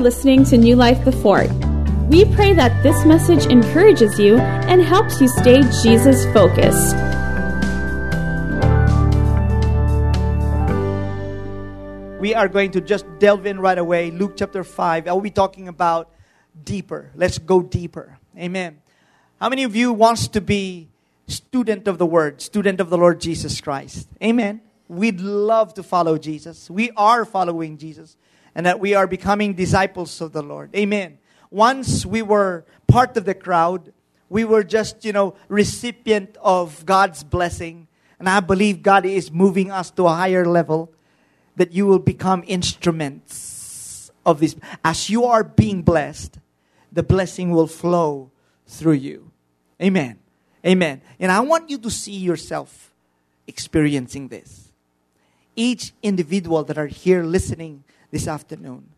for listening to New Life the Fort. We pray that this message encourages you and helps you stay Jesus focused. We are going to just delve in right away. Luke chapter 5. I'll be talking about deeper. Let's go deeper. Amen. How many of you wants to be student of the word, student of the Lord Jesus Christ? Amen. We'd love to follow Jesus. We are following Jesus and that we are becoming disciples of the Lord. Amen. Once we were part of the crowd, we were just, you know, recipient of God's blessing. And I believe God is moving us to a higher level that you will become instruments of this. As you are being blessed, the blessing will flow through you. Amen. Amen. And I want you to see yourself experiencing this. Each individual that are here listening this afternoon,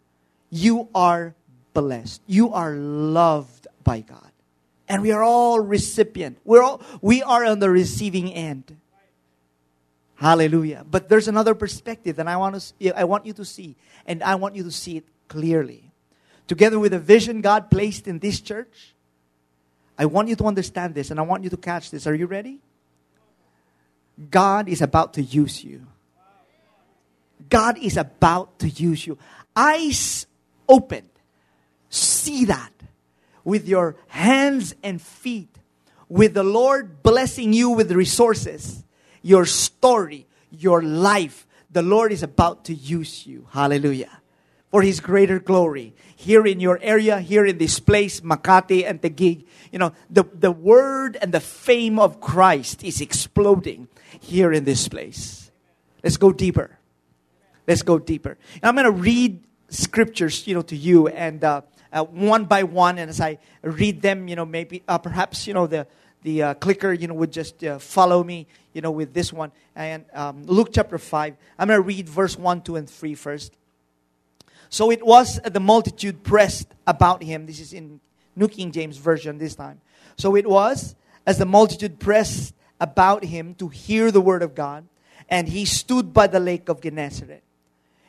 you are blessed. You are loved by God. And we are all recipient. We're all, we are on the receiving end. Hallelujah. But there's another perspective that I want, to, I want you to see, and I want you to see it clearly. Together with the vision God placed in this church, I want you to understand this and I want you to catch this. Are you ready? God is about to use you. God is about to use you. Eyes open. See that with your hands and feet, with the Lord blessing you with resources, your story, your life. The Lord is about to use you. Hallelujah. For His greater glory. Here in your area, here in this place, Makati and Taguig, you know, the, the word and the fame of Christ is exploding here in this place. Let's go deeper. Let's go deeper. I'm going to read scriptures, you know, to you and uh, uh, one by one. And as I read them, you know, maybe uh, perhaps you know the the uh, clicker, you know, would just uh, follow me, you know, with this one. And um, Luke chapter five. I'm going to read verse one, two, and three first. So it was the multitude pressed about him. This is in New King James Version this time. So it was as the multitude pressed about him to hear the word of God, and he stood by the lake of Gennesaret.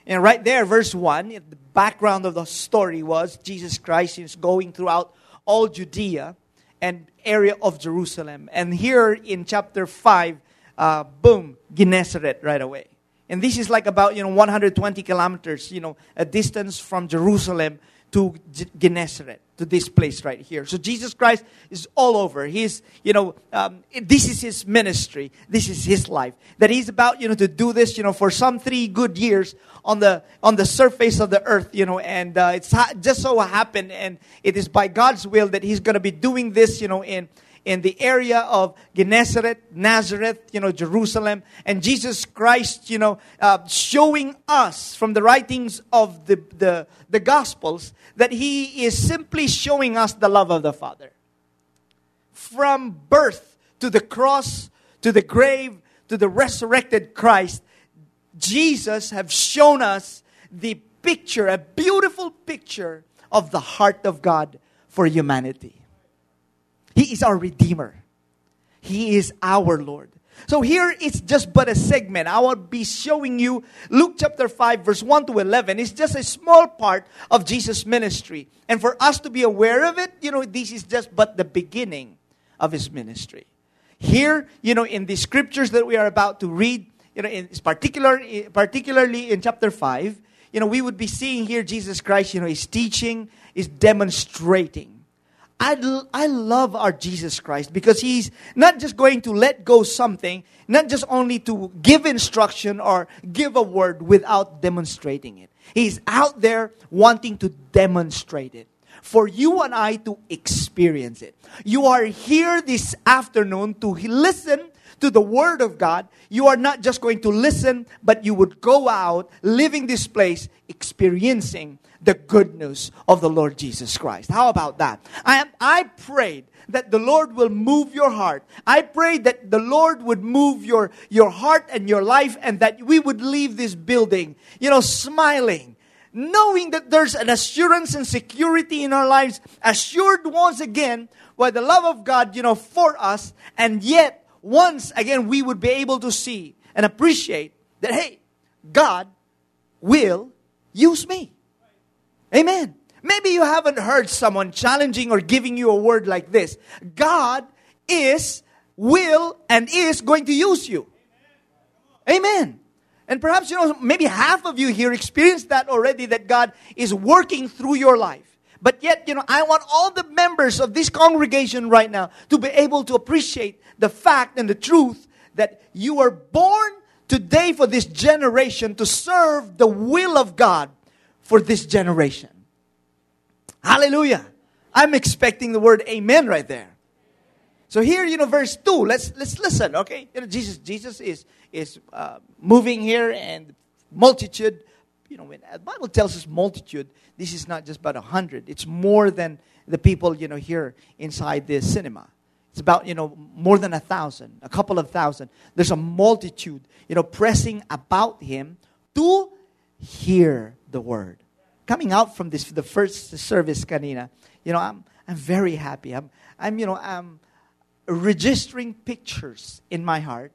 And right there, verse 1, the background of the story was Jesus Christ is going throughout all Judea and area of Jerusalem. And here in chapter 5, uh, boom, Gennesaret right away. And this is like about, you know, 120 kilometers, you know, a distance from Jerusalem to Gennesaret to this place right here. So Jesus Christ is all over. He's, you know, um, this is his ministry. This is his life. That he's about, you know, to do this, you know, for some three good years on the on the surface of the earth, you know, and uh, it's ha- just so happened, and it is by God's will that he's going to be doing this, you know, in in the area of Gennesaret, Nazareth, you know, Jerusalem, and Jesus Christ, you know, uh, showing us from the writings of the, the, the Gospels that He is simply showing us the love of the Father. From birth to the cross, to the grave, to the resurrected Christ, Jesus have shown us the picture, a beautiful picture of the heart of God for humanity. He is our Redeemer. He is our Lord. So here it's just but a segment. I will be showing you Luke chapter 5, verse 1 to 11. It's just a small part of Jesus' ministry. And for us to be aware of it, you know, this is just but the beginning of his ministry. Here, you know, in the scriptures that we are about to read, you know, in particular, eh, particularly in chapter 5, you know, we would be seeing here Jesus Christ, you know, is teaching, is demonstrating I, I love our Jesus Christ because he's not just going to let go something, not just only to give instruction or give a word without demonstrating it. He's out there wanting to demonstrate it for you and I to experience it. You are here this afternoon to listen to the Word of God. You are not just going to listen, but you would go out living this place, experiencing the good news of the Lord Jesus Christ. How about that? I, I prayed that the Lord will move your heart. I prayed that the Lord would move your, your heart and your life and that we would leave this building, you know, smiling, knowing that there's an assurance and security in our lives, assured once again by the love of God, you know, for us. And yet, once again, we would be able to see and appreciate that, hey, God will use me. Amen. Maybe you haven't heard someone challenging or giving you a word like this. God is, will, and is going to use you. Amen. And perhaps, you know, maybe half of you here experienced that already that God is working through your life. But yet, you know, I want all the members of this congregation right now to be able to appreciate the fact and the truth that you were born today for this generation to serve the will of God for this generation. Hallelujah. I'm expecting the word amen right there. So here, you know, verse 2, let's, let's listen, okay? You know, Jesus, Jesus is, is uh, moving here and multitude, you know, when the Bible tells us multitude, this is not just about a hundred. It's more than the people, you know, here inside this cinema. It's about, you know, more than a thousand, a couple of thousand. There's a multitude, you know, pressing about him to hear the word. Coming out from this, the first service, Kanina, you know, I'm, I'm very happy. I'm, I'm, you know, I'm registering pictures in my heart.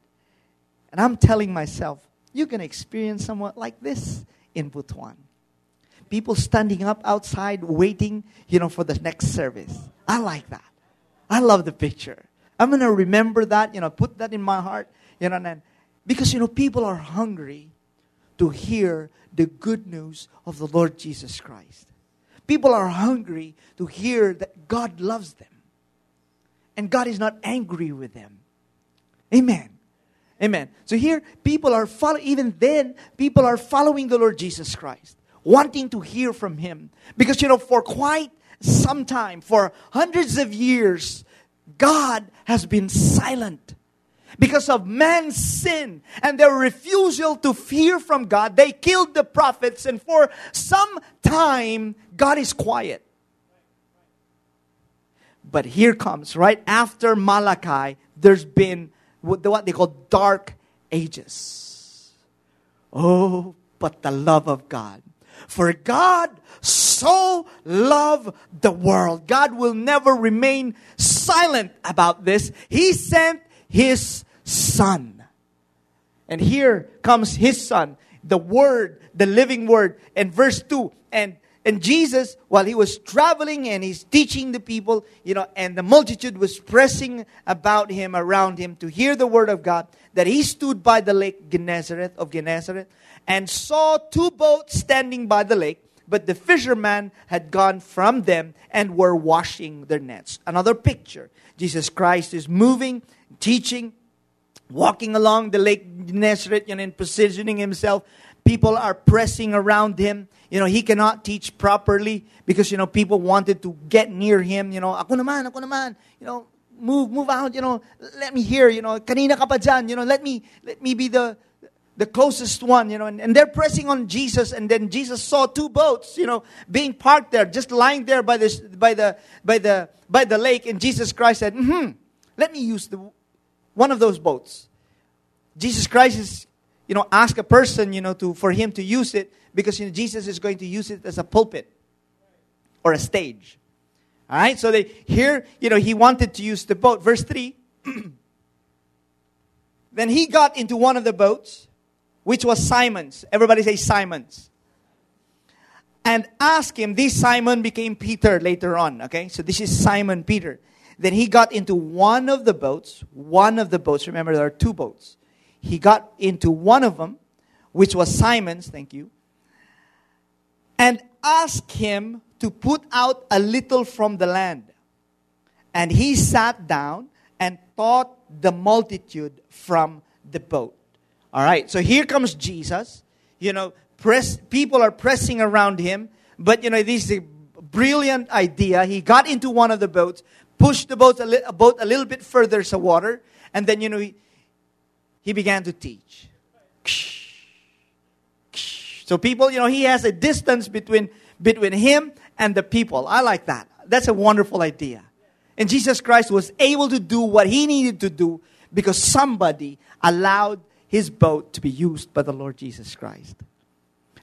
And I'm telling myself, you can experience somewhat like this in Butuan. People standing up outside waiting, you know, for the next service. I like that. I love the picture. I'm going to remember that, you know, put that in my heart, you know, and because, you know, people are hungry to hear the good news of the Lord Jesus Christ. People are hungry to hear that God loves them and God is not angry with them. Amen. Amen. So here, people are following, even then, people are following the Lord Jesus Christ, wanting to hear from Him. Because, you know, for quite some time, for hundreds of years, God has been silent. Because of man's sin and their refusal to hear from God, they killed the prophets, and for some time, God is quiet. But here comes, right after Malachi, there's been what they call dark ages. Oh, but the love of God. For God so loved the world. God will never remain silent about this. He sent His Son. And here comes His Son, the Word, the living Word. And verse 2 and and Jesus, while he was traveling and he's teaching the people, you know, and the multitude was pressing about him, around him to hear the word of God, that he stood by the lake Gennesaret of Gennesaret and saw two boats standing by the lake but the fishermen had gone from them and were washing their nets. Another picture. Jesus Christ is moving, teaching, walking along the lake Gennesaret you know, and positioning himself. People are pressing around him. You know, he cannot teach properly because, you know, people wanted to get near him. You know, ako naman, ako naman. You know, move, move out. You know, let me hear. You know, kanina ka pa dyan. You know, let me, let me be the, the closest one, you know, and, and they're pressing on Jesus, and then Jesus saw two boats, you know, being parked there, just lying there by the by the by the by the lake, and Jesus Christ said, mm-hmm, let me use the one of those boats. Jesus Christ is, you know, ask a person, you know, to for him to use it because you know Jesus is going to use it as a pulpit or a stage. All right, so they here, you know, he wanted to use the boat. Verse three. then he got into one of the boats which was Simon's. Everybody say Simon's. And ask him, this Simon became Peter later on, okay? So this is Simon Peter. Then he got into one of the boats, one of the boats. Remember, there are two boats. He got into one of them, which was Simon's, thank you, and asked him to put out a little from the land. And he sat down and taught the multitude from the boat. All right, so here comes Jesus. You know, press, people are pressing around him, but you know, this is a brilliant idea. He got into one of the boats, pushed the boat a, li- a boat a little bit further to water, and then you know he, he began to teach. So people, you know, he has a distance between between him and the people. I like that. That's a wonderful idea. And Jesus Christ was able to do what he needed to do because somebody allowed his boat to be used by the Lord Jesus Christ.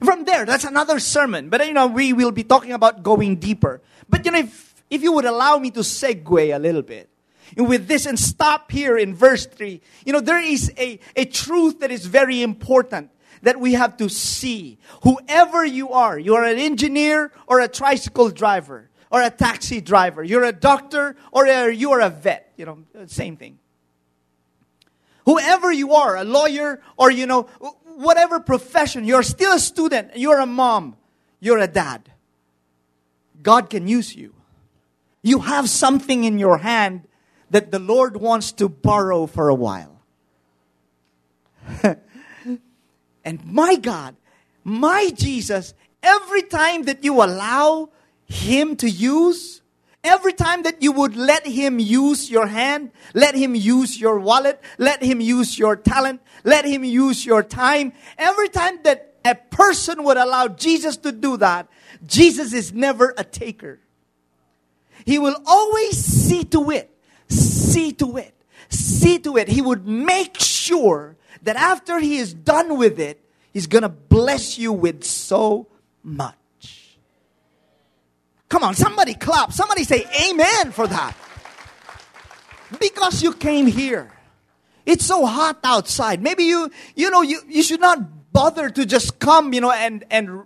From there, that's another sermon. But you know, we will be talking about going deeper. But you know, if, if you would allow me to segue a little bit with this and stop here in verse 3, you know, there is a, a truth that is very important. that we have to see. Whoever you are, you are an engineer or a tricycle driver or a taxi driver, you're a doctor or you are a vet, you know, same thing. Whoever you are, a lawyer or, you know, whatever profession, you're still a student, you're a mom, you're a dad. God can use you. You have something in your hand that the Lord wants to borrow for a while. and my God, my Jesus, every time that you allow Him to use, every time that you would let Him use your hand, let Him use your wallet, let Him use your talent, let Him use your time, every time that a person would allow Jesus to do that, Jesus is never a taker. He will always see to it see to it. See to it. He would make sure that after he is done with it, he's going to bless you with so much. Come on, somebody clap. Somebody say amen for that. Because you came here. It's so hot outside. Maybe you, you know, you, you should not bother to just come, you know, and, and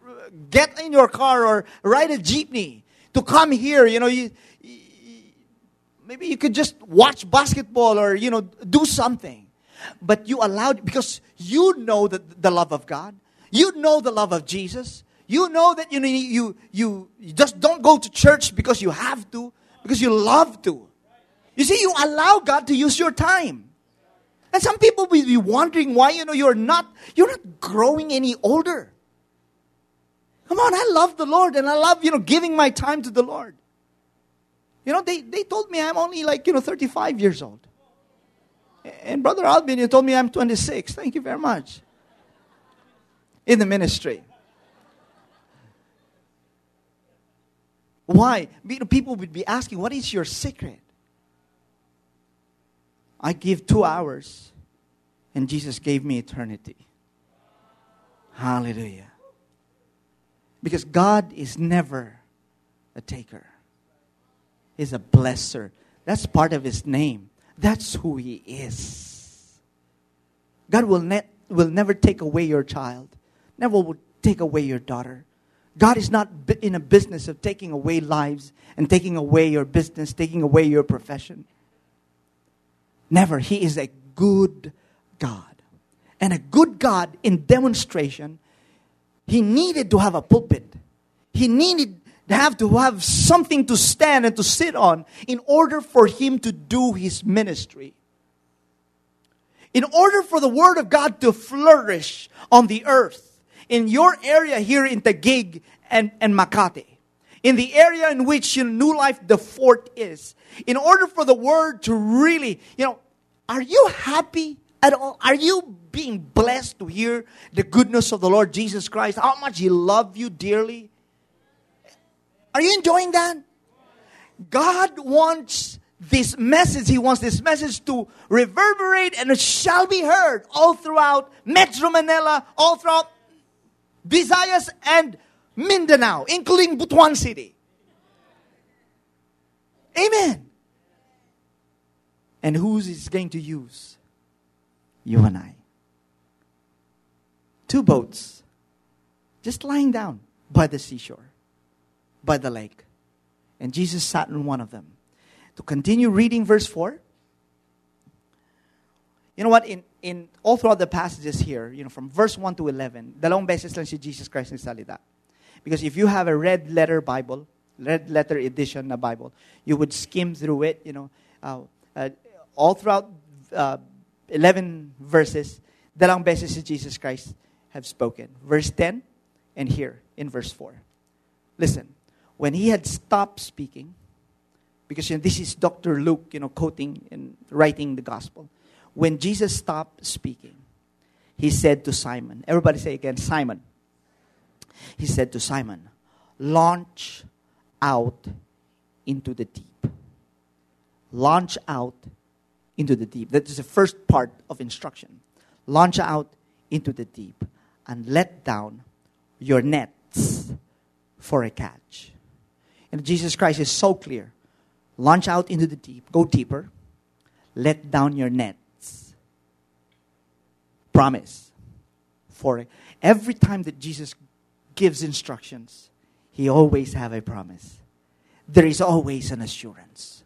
get in your car or ride a jeepney to come here. You know, you, Maybe you could just watch basketball or, you know, do something. But you allowed, because you know the, the love of God. You know the love of Jesus. You know that you, you, you, you just don't go to church because you have to, because you love to. You see, you allow God to use your time. And some people will be wondering why, you know, you're not, you're not growing any older. Come on, I love the Lord and I love, you know, giving my time to the Lord. You know, they, they told me I'm only like, you know, 35 years old. And Brother Albin, you told me I'm 26. Thank you very much. In the ministry. Why? People would be asking, what is your secret? I give two hours, and Jesus gave me eternity. Hallelujah. Because God is never a taker is a blesser. That's part of his name. That's who he is. God will, ne- will never take away your child, never will take away your daughter. God is not in a business of taking away lives and taking away your business, taking away your profession. Never. He is a good God. And a good God in demonstration, he needed to have a pulpit. He needed have to have something to stand and to sit on in order for him to do his ministry. In order for the Word of God to flourish on the earth, in your area here in Taguig and, and Makati, in the area in which you know, New Life the Fort is, in order for the Word to really, you know, are you happy at all? Are you being blessed to hear the goodness of the Lord Jesus Christ? How much He loved you dearly? Are you enjoying that? God wants this message, He wants this message to reverberate and it shall be heard all throughout Metro Manila, all throughout Visayas and Mindanao, including Butuan City. Amen. And who's is going to use? You and I. Two boats just lying down by the seashore by the lake. And Jesus sat in one of them. To continue reading verse 4. You know what? In, in all throughout the passages here, you know, from verse 1 to 11, dalawang beses lang si Jesus Christ nagsalita. Because if you have a red letter Bible, red letter edition na Bible, you would skim through it, you know, uh, uh, all throughout uh, 11 verses, dalawang beses si Jesus Christ have spoken. Verse 10 and here in verse 4. Listen when he had stopped speaking, because you know, this is Dr. Luke, you know, quoting and writing the gospel. When Jesus stopped speaking, he said to Simon, everybody say again, Simon. He said to Simon, launch out into the deep. Launch out into the deep. That is the first part of instruction. Launch out into the deep and let down your nets for a catch. And Jesus Christ is so clear. Launch out into the deep, go deeper, let down your nets. Promise. for every time that Jesus gives instructions, he always have a promise. There is always an assurance.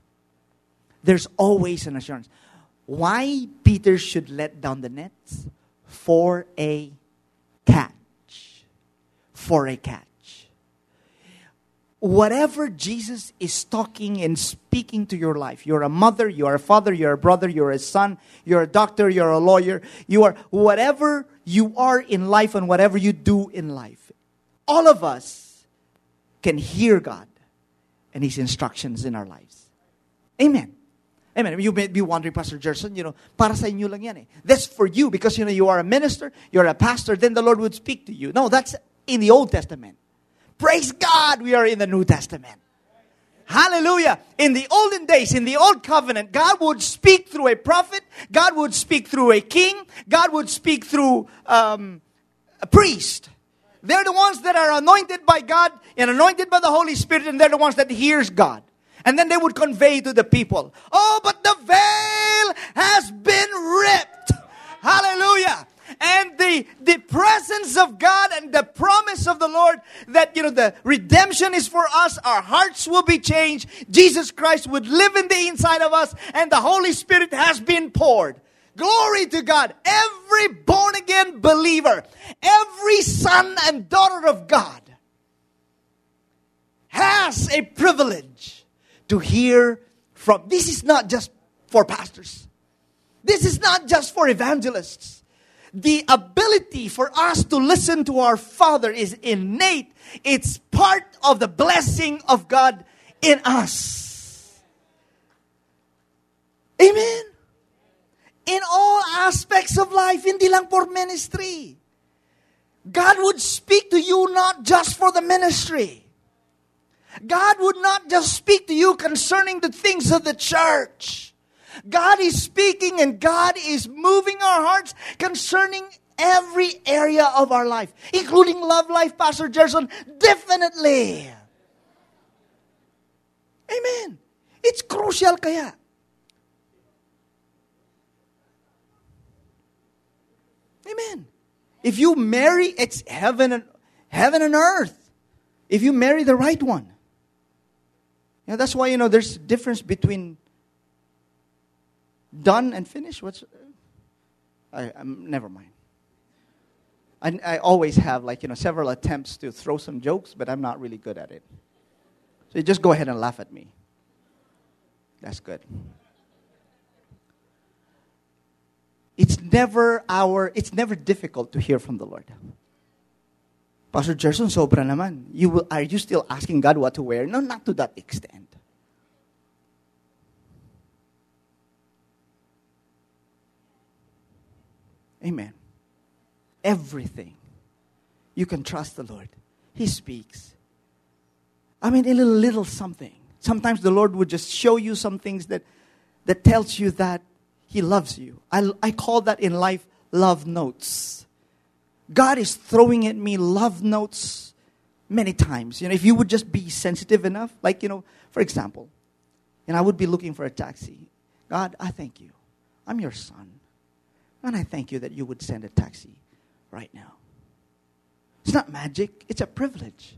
There's always an assurance. Why Peter should let down the nets? For a catch. For a catch whatever Jesus is talking and speaking to your life, you're a mother, you're a father, you're a brother, you're a son, you're a doctor, you're a lawyer, you are whatever you are in life and whatever you do in life. All of us can hear God and His instructions in our lives. Amen. Amen. You may be wondering, Pastor Gerson, you know, para sa inyo lang yan eh. That's for you because, you know, you are a minister, you're a pastor, then the Lord would speak to you. No, that's in the Old Testament. Praise God, we are in the New Testament. Hallelujah. In the olden days, in the old covenant, God would speak through a prophet, God would speak through a king, God would speak through um, a priest. They're the ones that are anointed by God and anointed by the Holy Spirit, and they're the ones that hears God. And then they would convey to the people, oh, but the veil has been ripped. Hallelujah and the, the presence of God and the promise of the Lord that, you know, the redemption is for us, our hearts will be changed, Jesus Christ would live in the inside of us, and the Holy Spirit has been poured. Glory to God. Every born again believer, every son and daughter of God has a privilege to hear from. This is not just for pastors. This is not just for evangelists the ability for us to listen to our Father is innate. It's part of the blessing of God in us. Amen. In all aspects of life, hindi lang for ministry. God would speak to you not just for the ministry. God would not just speak to you concerning the things of the church. God is speaking and God is moving our hearts concerning every area of our life, including love life, Pastor Gerson. Definitely. Amen. It's crucial kaya. Amen. If you marry, it's heaven and heaven and earth. If you marry the right one. Yeah, that's why you know there's difference between done and finished? What's I, I'm never mind. I, I always have like you know several attempts to throw some jokes, but I'm not really good at it. So you just go ahead and laugh at me. That's good. It's never our it's never difficult to hear from the Lord. Pastor Gerson, sobra naman. You will, are you still asking God what to wear? No, not to that extent. Amen. Everything. You can trust the Lord. He speaks. I mean, a little, little something. Sometimes the Lord would just show you some things that, that tells you that He loves you. I, I call that in life love notes. God is throwing at me love notes many times. You know, if you would just be sensitive enough, like, you know, for example, and I would be looking for a taxi. God, I thank you. I'm your son. And I thank you that you would send a taxi right now. It's not magic, it's a privilege.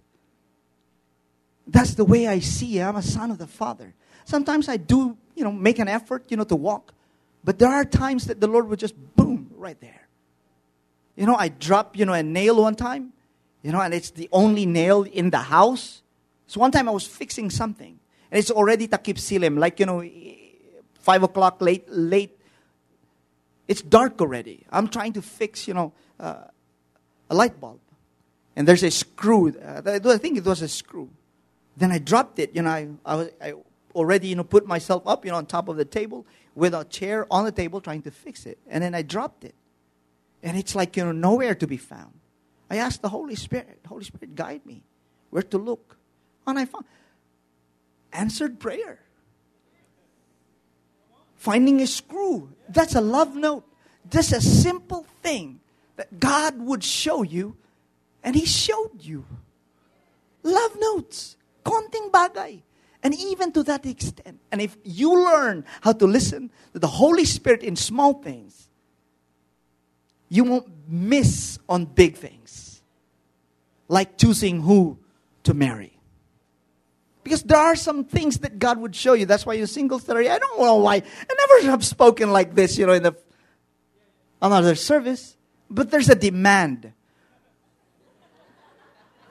That's the way I see it. I'm a son of the Father. Sometimes I do, you know, make an effort, you know, to walk. But there are times that the Lord will just boom right there. You know, I dropped, you know, a nail one time, you know, and it's the only nail in the house. So one time I was fixing something, and it's already takip silim, like, you know, five o'clock late, late it's dark already. I'm trying to fix, you know, uh, a light bulb. And there's a screw. Uh, I think it was a screw. Then I dropped it. You know, I, I, was, I already, you know, put myself up, you know, on top of the table with a chair on the table trying to fix it. And then I dropped it. And it's like, you know, nowhere to be found. I asked the Holy Spirit, Holy Spirit, guide me where to look. And I found answered prayer finding a screw. That's a love note. Just a simple thing that God would show you, and He showed you. Love notes. Konting bagay. And even to that extent. And if you learn how to listen to the Holy Spirit in small things, you won't miss on big things, like choosing who to marry. Because there are some things that God would show you. That's why you're single today. I don't know why. I never have spoken like this, you know, in the another service. But there's a demand.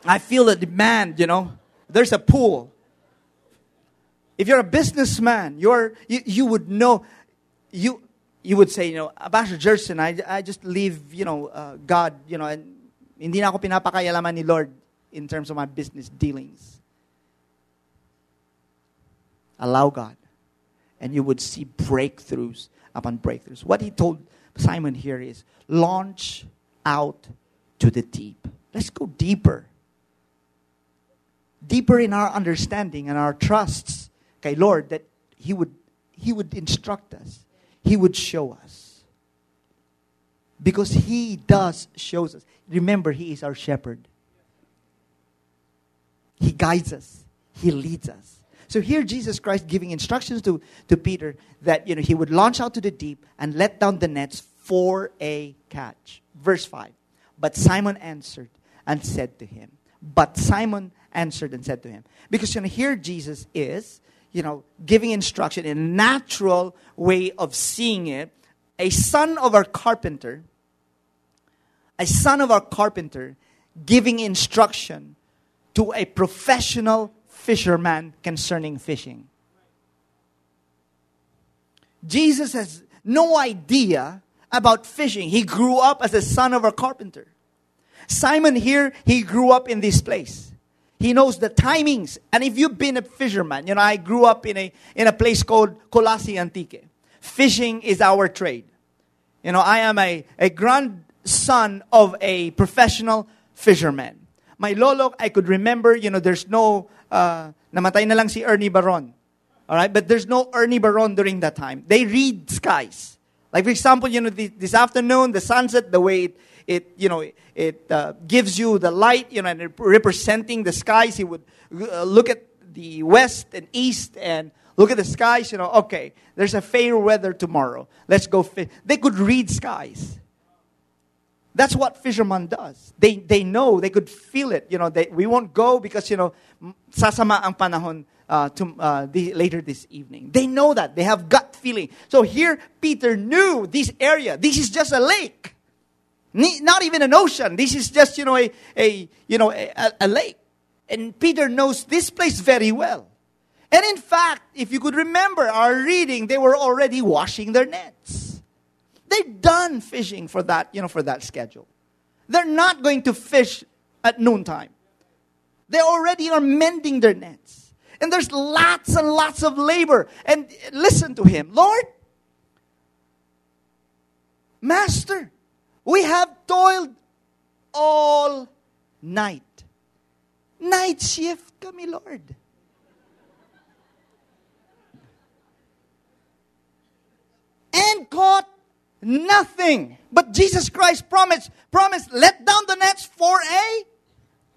I feel a demand, you know. There's a pull. If you're a businessman, you're you, you would know you you would say, you know, Pastor Jerson, I, I just leave, you know, uh, God, you know, and hindi na ako pinapakayalaman ni Lord in terms of my business dealings allow God, and you would see breakthroughs upon breakthroughs. What he told Simon here is launch out to the deep. Let's go deeper. Deeper in our understanding and our trusts. Okay, Lord, that He would He would instruct us. He would show us. Because He does shows us. Remember, He is our shepherd. He guides us. He leads us. So here Jesus Christ giving instructions to, to Peter that you know he would launch out to the deep and let down the nets for a catch. Verse 5. But Simon answered and said to him, But Simon answered and said to him, because you know here Jesus is, you know, giving instruction in a natural way of seeing it. A son of our carpenter, a son of our carpenter giving instruction to a professional fisherman concerning fishing. Jesus has no idea about fishing. He grew up as a son of a carpenter. Simon here, he grew up in this place. He knows the timings. And if you've been a fisherman, you know, I grew up in a, in a place called Culasi Antique. Fishing is our trade. You know, I am a, a grandson of a professional fisherman. My lolo, I could remember, you know, there's no uh, namatay na lang si Ernie Baron. All right, but there's no Ernie Baron during that time. They read skies. Like for example, you know, this, afternoon, the sunset, the way it, it you know, it uh, gives you the light, you know, and representing the skies. He would uh, look at the west and east and look at the skies. You know, okay, there's a fair weather tomorrow. Let's go. Fi-. They could read skies. That's what fishermen does. They, they know, they could feel it. You know, they, we won't go because, you know, sasama ang panahon uh, to, uh, the, later this evening. They know that. They have gut feeling. So here, Peter knew this area. This is just a lake. Not even an ocean. This is just, you know, a, a you know, a, a lake. And Peter knows this place very well. And in fact, if you could remember our reading, they were already washing their nets. They're done fishing for that, you know, for that schedule. They're not going to fish at noontime. They already are mending their nets. And there's lots and lots of labor. And listen to him. Lord, Master, we have toiled all night. Night shift kami, Lord. And caught nothing. But Jesus Christ promised, promised, let down the nets for a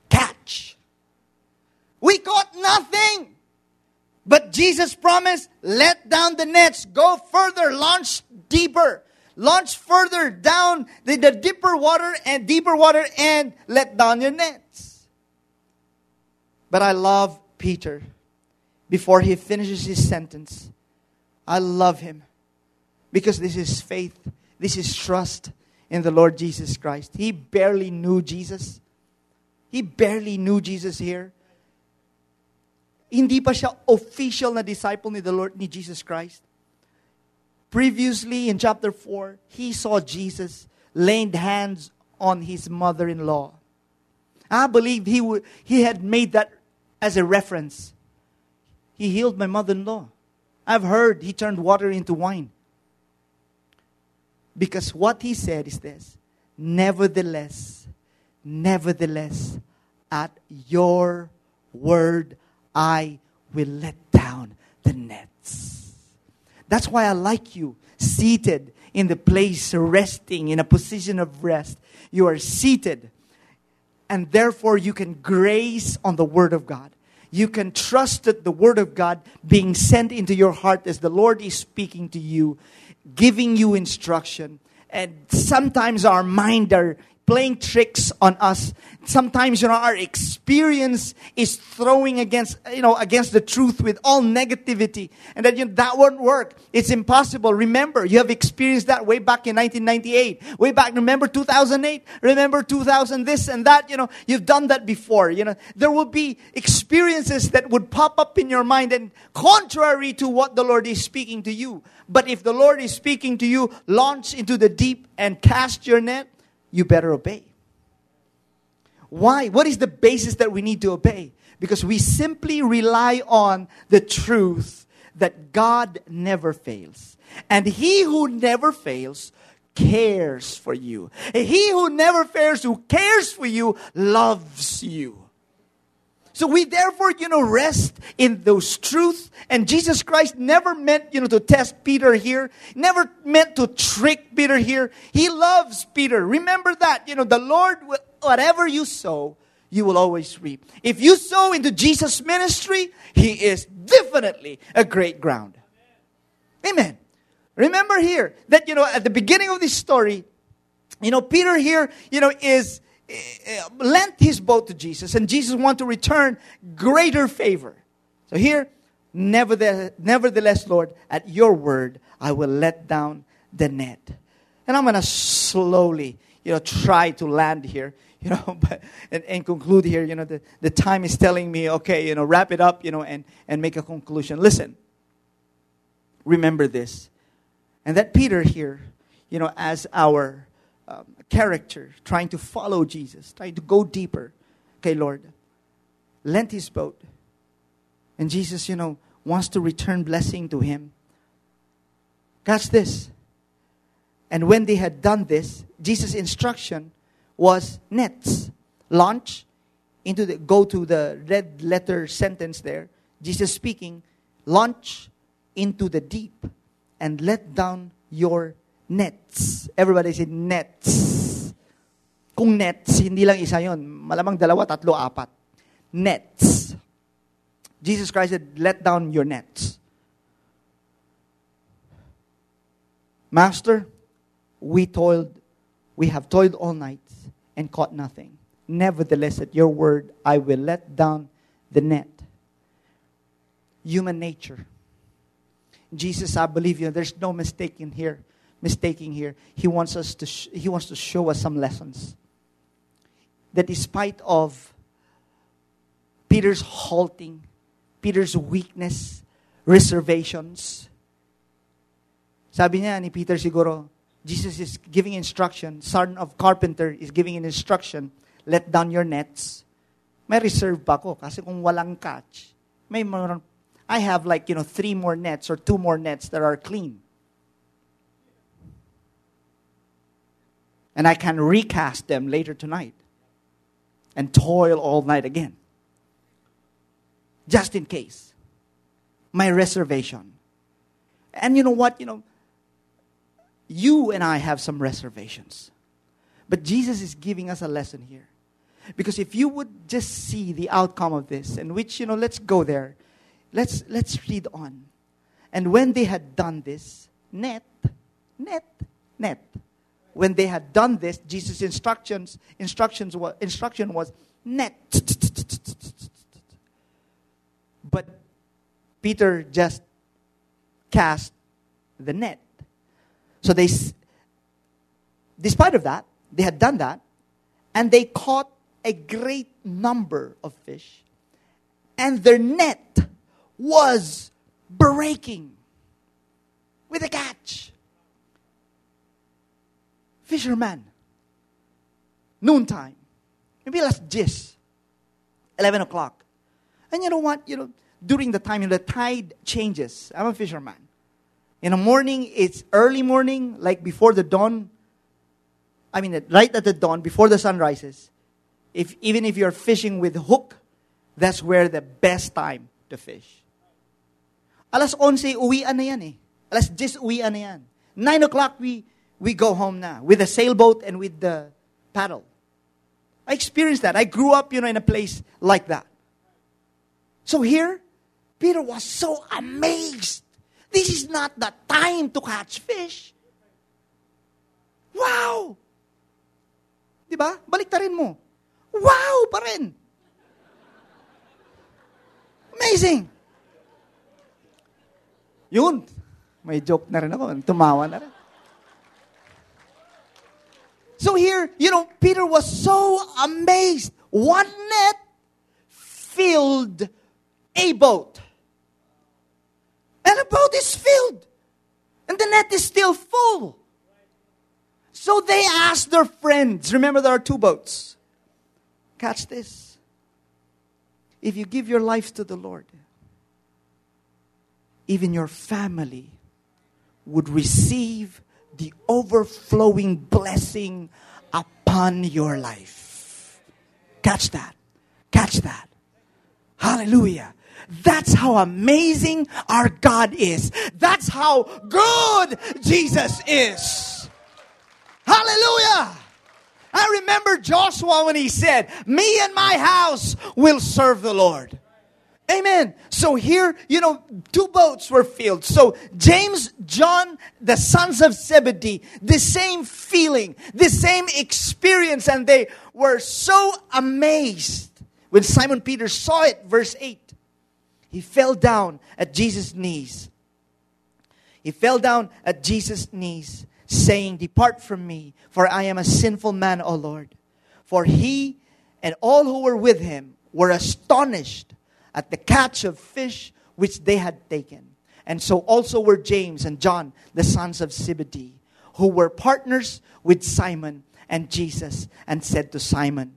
catch. We caught nothing. But Jesus promised, let down the nets, go further, launch deeper, launch further down the, the deeper water and deeper water and let down your nets. But I love Peter. Before he finishes his sentence, I love him because this is faith this is trust in the Lord Jesus Christ. He barely knew Jesus. He barely knew Jesus here. Hindi pa siya official na disciple ni the Lord ni Jesus Christ. Previously in chapter 4, he saw Jesus laying hands on his mother-in-law. I believe he would, he had made that as a reference. He healed my mother-in-law. I've heard he turned water into wine. Because what he said is this Nevertheless, nevertheless, at your word, I will let down the nets. That's why I like you seated in the place, resting in a position of rest. You are seated, and therefore you can grace on the word of God. You can trust that the word of God being sent into your heart as the Lord is speaking to you giving you instruction, and sometimes our mind are playing tricks on us. Sometimes, you know, our experience is throwing against, you know, against the truth with all negativity. And that, you know, that won't work. It's impossible. Remember, you have experienced that way back in 1998. Way back, remember 2008? Remember 2000 this and that? You know, you've done that before. You know, there will be experiences that would pop up in your mind and contrary to what the Lord is speaking to you. But if the Lord is speaking to you, launch into the deep and cast your net you better obey. Why? What is the basis that we need to obey? Because we simply rely on the truth that God never fails. And he who never fails cares for you. He who never fails, who cares for you, loves you. So we therefore, you know, rest in those truths. And Jesus Christ never meant, you know, to test Peter here, never meant to trick Peter here. He loves Peter. Remember that, you know, the Lord, whatever you sow, you will always reap. If you sow into Jesus' ministry, He is definitely a great ground. Amen. Remember here that, you know, at the beginning of this story, you know, Peter here, you know, is Uh, lent his boat to Jesus, and Jesus wanted to return greater favor. So here, nevertheless, nevertheless, Lord, at your word, I will let down the net. And I'm going to slowly, you know, try to land here, you know, but, and, and conclude here. You know, the, the time is telling me, okay, you know, wrap it up, you know, and, and make a conclusion. Listen, remember this. And that Peter here, you know, as our um, character, trying to follow Jesus, trying to go deeper. Okay, Lord, lent his boat. And Jesus, you know, wants to return blessing to him. Catch this. And when they had done this, Jesus' instruction was nets. Launch into the, go to the red letter sentence there. Jesus speaking, launch into the deep and let down your nets. Everybody say nets. Kung nets, hindi lang isa yon. Malamang dalawa, tatlo, apat. Nets. Jesus Christ said, let down your nets. Master, we toiled, we have toiled all night and caught nothing. Nevertheless, at your word, I will let down the net. Human nature. Jesus, I believe you. There's no mistake in here mistaking here. He wants us to sh- he wants to show us some lessons. That despite of Peter's halting, Peter's weakness, reservations, sabi niya ni Peter siguro, Jesus is giving instruction, son of carpenter is giving an instruction, let down your nets. May reserve pa ako kasi kung walang catch, may I have like, you know, three more nets or two more nets that are clean. And I can recast them later tonight and toil all night again. Just in case. My reservation. And you know what? You know, you and I have some reservations. But Jesus is giving us a lesson here. Because if you would just see the outcome of this, and which, you know, let's go there. Let's let's read on. And when they had done this, net, net, net when they had done this, Jesus' instructions, instructions were, instruction was net. But Peter just cast the net. So they, despite of that, they had done that, and they caught a great number of fish, and their net was breaking with a catch fisherman. Noontime. Maybe last just 11 o'clock. And you know what? You know, during the time, you know, the tide changes. I'm a fisherman. In the morning, it's early morning, like before the dawn. I mean, right at the dawn, before the sun rises. If, even if you're fishing with hook, that's where the best time to fish. Alas 11, uwian na yan eh. Alas 10, uwian na yan. 9 o'clock, we, we go home now with a sailboat and with the paddle. I experienced that. I grew up, you know, in a place like that. So here, Peter was so amazed. This is not the time to catch fish. Wow! Di ba? Baliktarin mo. Wow pa rin. Amazing. Yun. May joke na rin ako. Tumawa na rin. So here, you know, Peter was so amazed. One net filled a boat. And a boat is filled. And the net is still full. So they asked their friends. Remember, there are two boats. Catch this. If you give your life to the Lord, even your family would receive the overflowing blessing upon your life. Catch that. Catch that. Hallelujah. That's how amazing our God is. That's how good Jesus is. Hallelujah. I remember Joshua when he said, Me and my house will serve the Lord. Amen. So here, you know, two boats were filled. So James, John, the sons of Zebedee, the same feeling, the same experience, and they were so amazed when Simon Peter saw it. Verse 8. He fell down at Jesus' knees. He fell down at Jesus' knees, saying, Depart from me, for I am a sinful man, O Lord. For he and all who were with him were astonished at the catch of fish which they had taken. And so also were James and John, the sons of Zebedee, who were partners with Simon and Jesus, and said to Simon,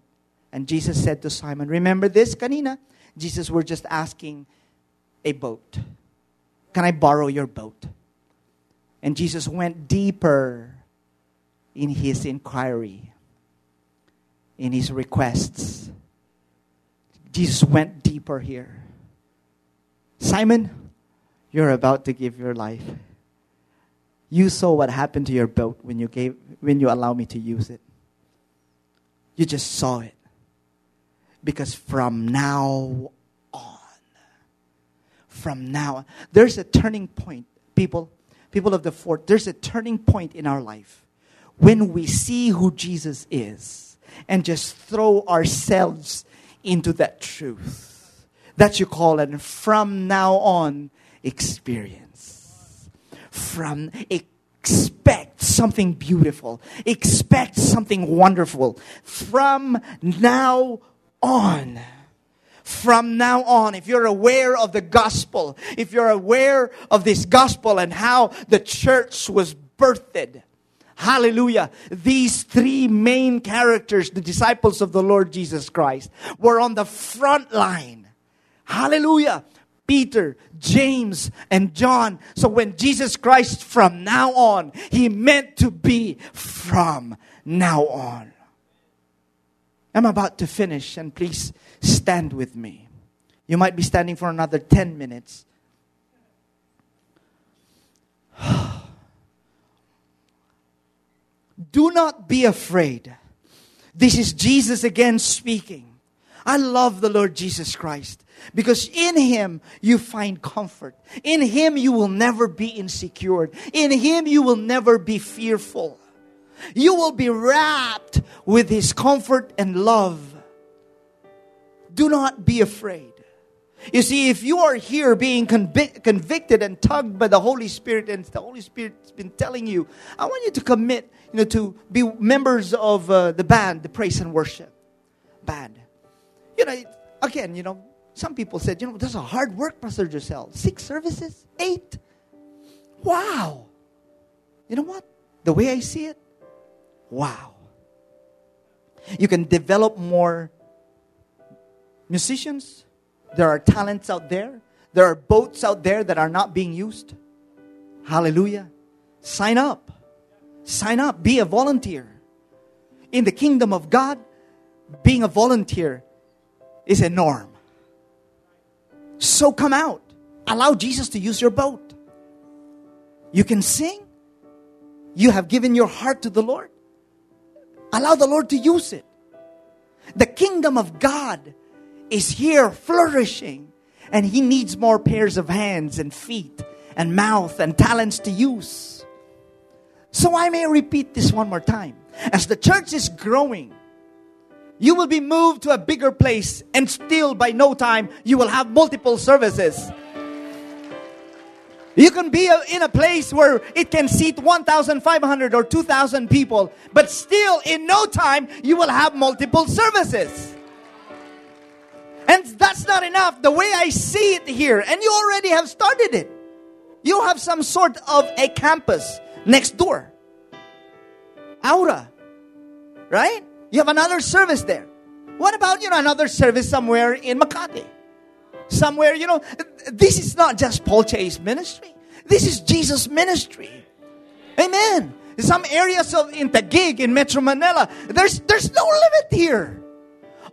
and Jesus said to Simon, Remember this, Kanina? Jesus were just asking a boat. Can I borrow your boat? And Jesus went deeper in his inquiry, in his requests. Jesus went deeper here. Simon, you're about to give your life. You saw what happened to your boat when you gave when you allow me to use it. You just saw it. Because from now on, from now on, there's a turning point, people, people of the fort, there's a turning point in our life when we see who Jesus is and just throw ourselves into that truth. That you call and from now on experience. From expect something beautiful, expect something wonderful. From now on from now on, if you're aware of the gospel, if you're aware of this gospel and how the church was birthed, hallelujah, these three main characters, the disciples of the Lord Jesus Christ, were on the front line. Hallelujah. Peter, James, and John. So when Jesus Christ from now on, he meant to be from now on. I'm about to finish, and please stand with me. You might be standing for another 10 minutes. Do not be afraid. This is Jesus again speaking. I love the Lord Jesus Christ because in Him you find comfort. In Him you will never be insecure. In Him you will never be fearful. You will be wrapped with His comfort and love. Do not be afraid. You see, if you are here being convic- convicted and tugged by the Holy Spirit, and the Holy Spirit's been telling you, I want you to commit, you know, to be members of uh, the band, the praise and worship band. You know, again, you know, some people said, you know, that's a hard work, Pastor Giselle. Six services, eight. Wow. You know what? The way I see it, wow. You can develop more musicians. There are talents out there. There are boats out there that are not being used. Hallelujah. Sign up. Sign up. Be a volunteer. In the kingdom of God, being a volunteer is a norm. So come out. Allow Jesus to use your boat. You can sing. You have given your heart to the Lord. Allow the Lord to use it. The kingdom of God is here flourishing, and He needs more pairs of hands and feet and mouth and talents to use. So I may repeat this one more time. As the church is growing, you will be moved to a bigger place, and still by no time, you will have multiple services. You can be in a place where it can seat 1,500 or 2,000 people, but still in no time, you will have multiple services. And that's not enough. The way I see it here, and you already have started it, you have some sort of a campus next door. Aura. Right? You have another service there. What about, you know, another service somewhere in Makati? Somewhere, you know, this is not just Paul Chase ministry. This is Jesus ministry. Amen. Some areas of in Taguig, in Metro Manila, there's there's no limit here.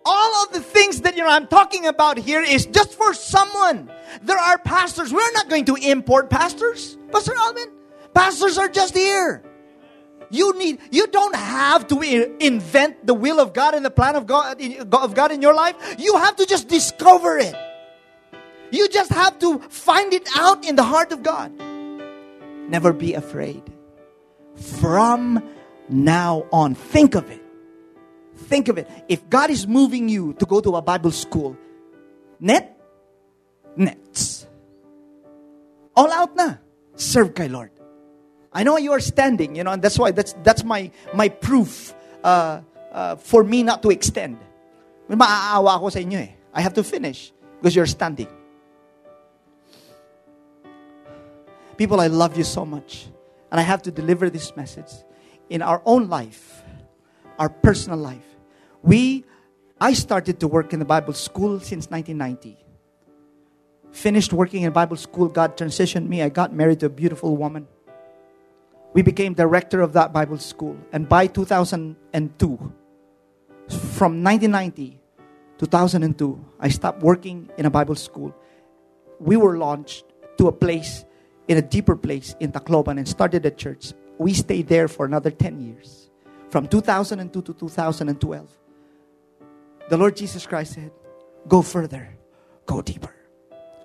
All of the things that you know I'm talking about here is just for someone. There are pastors. We're not going to import pastors, Pastor Alvin. Pastors are just here. You need you don't have to invent the will of God and the plan of God of God in your life. You have to just discover it. You just have to find it out in the heart of God. Never be afraid. From now on, think of it. Think of it. If God is moving you to go to a Bible school, net, nets. All out na. Serve kay Lord. I know you are standing, you know, and that's why that's that's my my proof uh, uh, for me not to extend. Eh. I have to finish because you're standing. People, I love you so much. And I have to deliver this message in our own life, our personal life. We I started to work in the Bible school since 1990. Finished working in Bible school, God transitioned me. I got married to a beautiful woman we became director of that Bible school. And by 2002, from 1990 2002, I stopped working in a Bible school. We were launched to a place, in a deeper place in Tacloban, and started a church. We stayed there for another 10 years. From 2002 to 2012, the Lord Jesus Christ said, Go further, go deeper,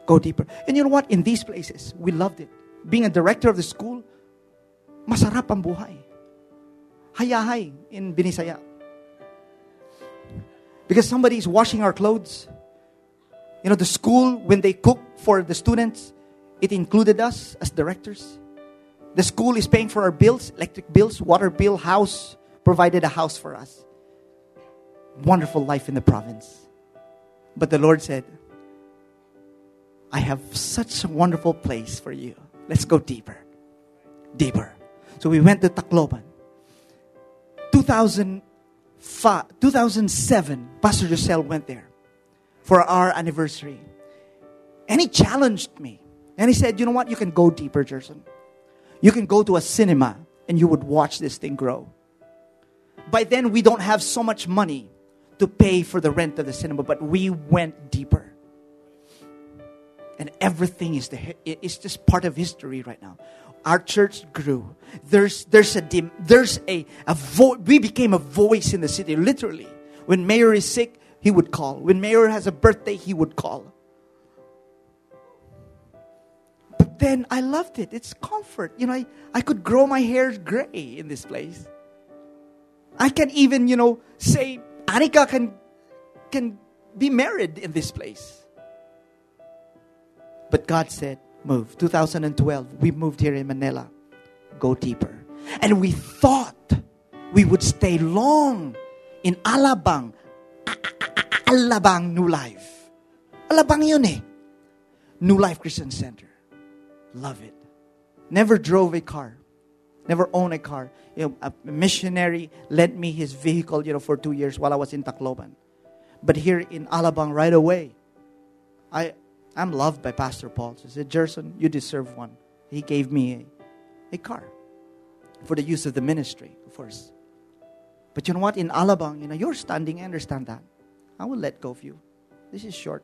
go deeper. And you know what? In these places, we loved it. Being a director of the school, Masarap ang buhay. Hayahay in Binisaya. Because somebody is washing our clothes. You know, the school, when they cook for the students, it included us as directors. The school is paying for our bills, electric bills, water bill, house, provided a house for us. Wonderful life in the province. But the Lord said, I have such a wonderful place for you. Let's go deeper. Deeper. So we went to Tacloban. 2005, 2007, Pastor Giselle went there for our anniversary. And he challenged me. And he said, You know what? You can go deeper, Gerson. You can go to a cinema and you would watch this thing grow. By then, we don't have so much money to pay for the rent of the cinema, but we went deeper. And everything is the, it's just part of history right now our church grew. There's there's a dim, there's a, a vo- we became a voice in the city literally. When mayor is sick, he would call. When mayor has a birthday, he would call. But then I loved it. It's comfort. You know, I, I could grow my hair gray in this place. I can even, you know, say Anika can can be married in this place. But God said, move. 2012, we moved here in Manila. Go deeper. And we thought we would stay long in Alabang. Alabang New Life. Alabang yun eh. New Life Christian Center. Love it. Never drove a car. Never owned a car. You know, a missionary lent me his vehicle, you know, for two years while I was in Tacloban. But here in Alabang, right away, I I'm loved by Pastor Paul. So he said, Gerson, you deserve one. He gave me a, a car for the use of the ministry, of course. But you know what? In Alabang, you know, you're standing, I understand that. I will let go of you. This is short.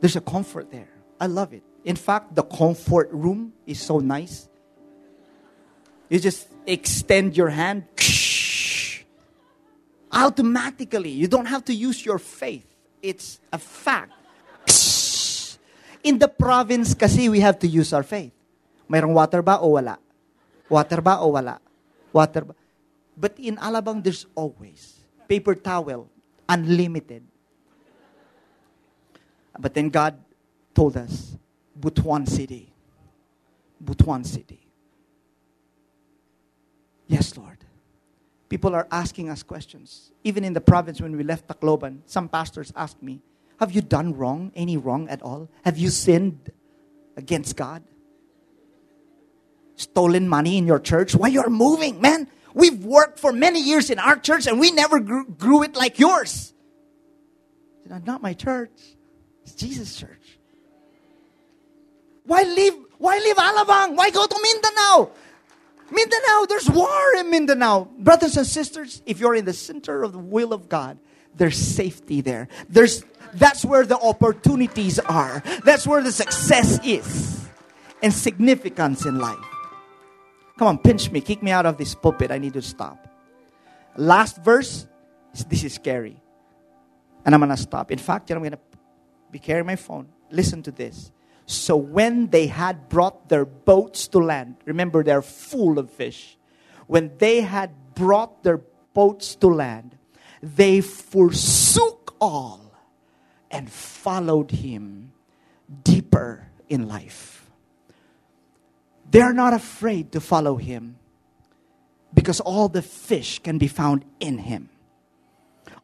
There's a comfort there. I love it. In fact, the comfort room is so nice. You just extend your hand automatically. You don't have to use your faith it's a fact. In the province kasi we have to use our faith. Mayroong water ba o wala? Water ba o wala? Water ba? But in Alabang, there's always paper towel, unlimited. But then God told us, Butuan City. Butuan City. Yes, Lord. People are asking us questions. Even in the province, when we left Tacloban, some pastors asked me, Have you done wrong, any wrong at all? Have you sinned against God? Stolen money in your church? Why you're moving, man? We've worked for many years in our church and we never grew, grew it like yours. Not my church. It's Jesus' church. Why leave? Why leave Alabang? Why go to Mindanao? Mindanao, there's war in Mindanao. Brothers and sisters, if you're in the center of the will of God, there's safety there. There's that's where the opportunities are. That's where the success is and significance in life. Come on, pinch me, kick me out of this pulpit. I need to stop. Last verse, this is scary. And I'm going to stop. In fact, I'm going to be carrying my phone. Listen to this. So when they had brought their boats to land, remember they're full of fish. When they had brought their boats to land, they forsook all and followed him deeper in life. They are not afraid to follow him because all the fish can be found in him.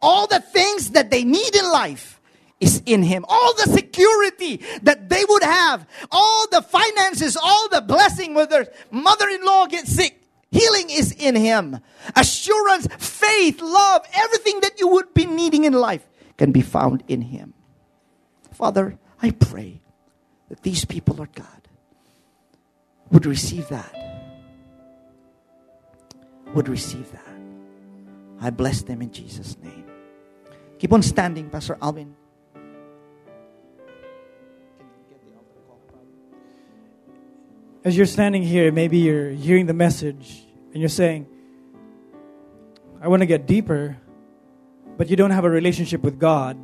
All the things that they need in life is in him. All the security that they would have, all the finances, all the blessing when their mother-in-law gets sick, healing is in him. Assurance, faith, love, everything that you would be needing in life can be found in him. Father, I pray that these people, Lord God, would receive that. Would receive that. I bless them in Jesus' name. Keep on standing, Pastor Alvin. As you're standing here, maybe you're hearing the message and you're saying, I want to get deeper, but you don't have a relationship with God.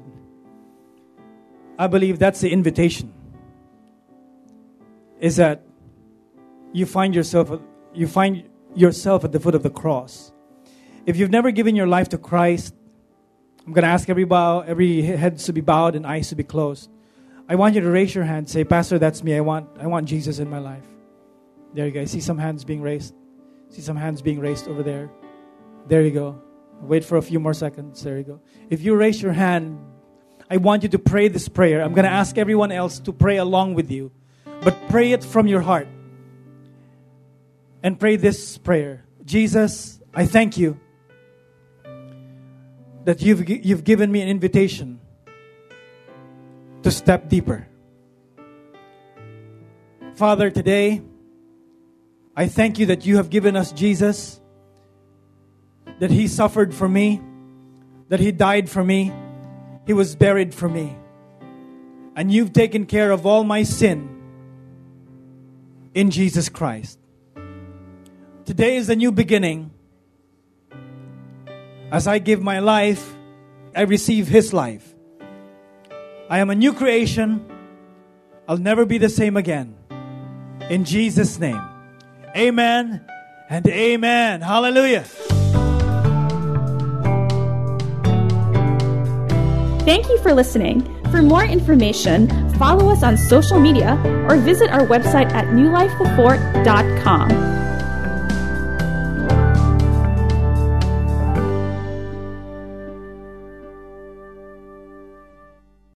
I believe that's the invitation. Is that you find yourself you find yourself at the foot of the cross. If you've never given your life to Christ, I'm going to ask every bow, every head to be bowed and eyes to be closed. I want you to raise your hand. Say, Pastor, that's me. I want, I want Jesus in my life. There you go. See some hands being raised. See some hands being raised over there. There you go. Wait for a few more seconds. There you go. If you raise your hand, I want you to pray this prayer. I'm going to ask everyone else to pray along with you, but pray it from your heart. And pray this prayer Jesus, I thank you that you've, you've given me an invitation to step deeper. Father, today, I thank you that you have given us Jesus, that he suffered for me, that he died for me, he was buried for me. And you've taken care of all my sin in Jesus Christ. Today is a new beginning. As I give my life, I receive His life. I am a new creation. I'll never be the same again. In Jesus' name. Amen and amen. Hallelujah. Thank you for listening. For more information, follow us on social media or visit our website at newlifethefort.com.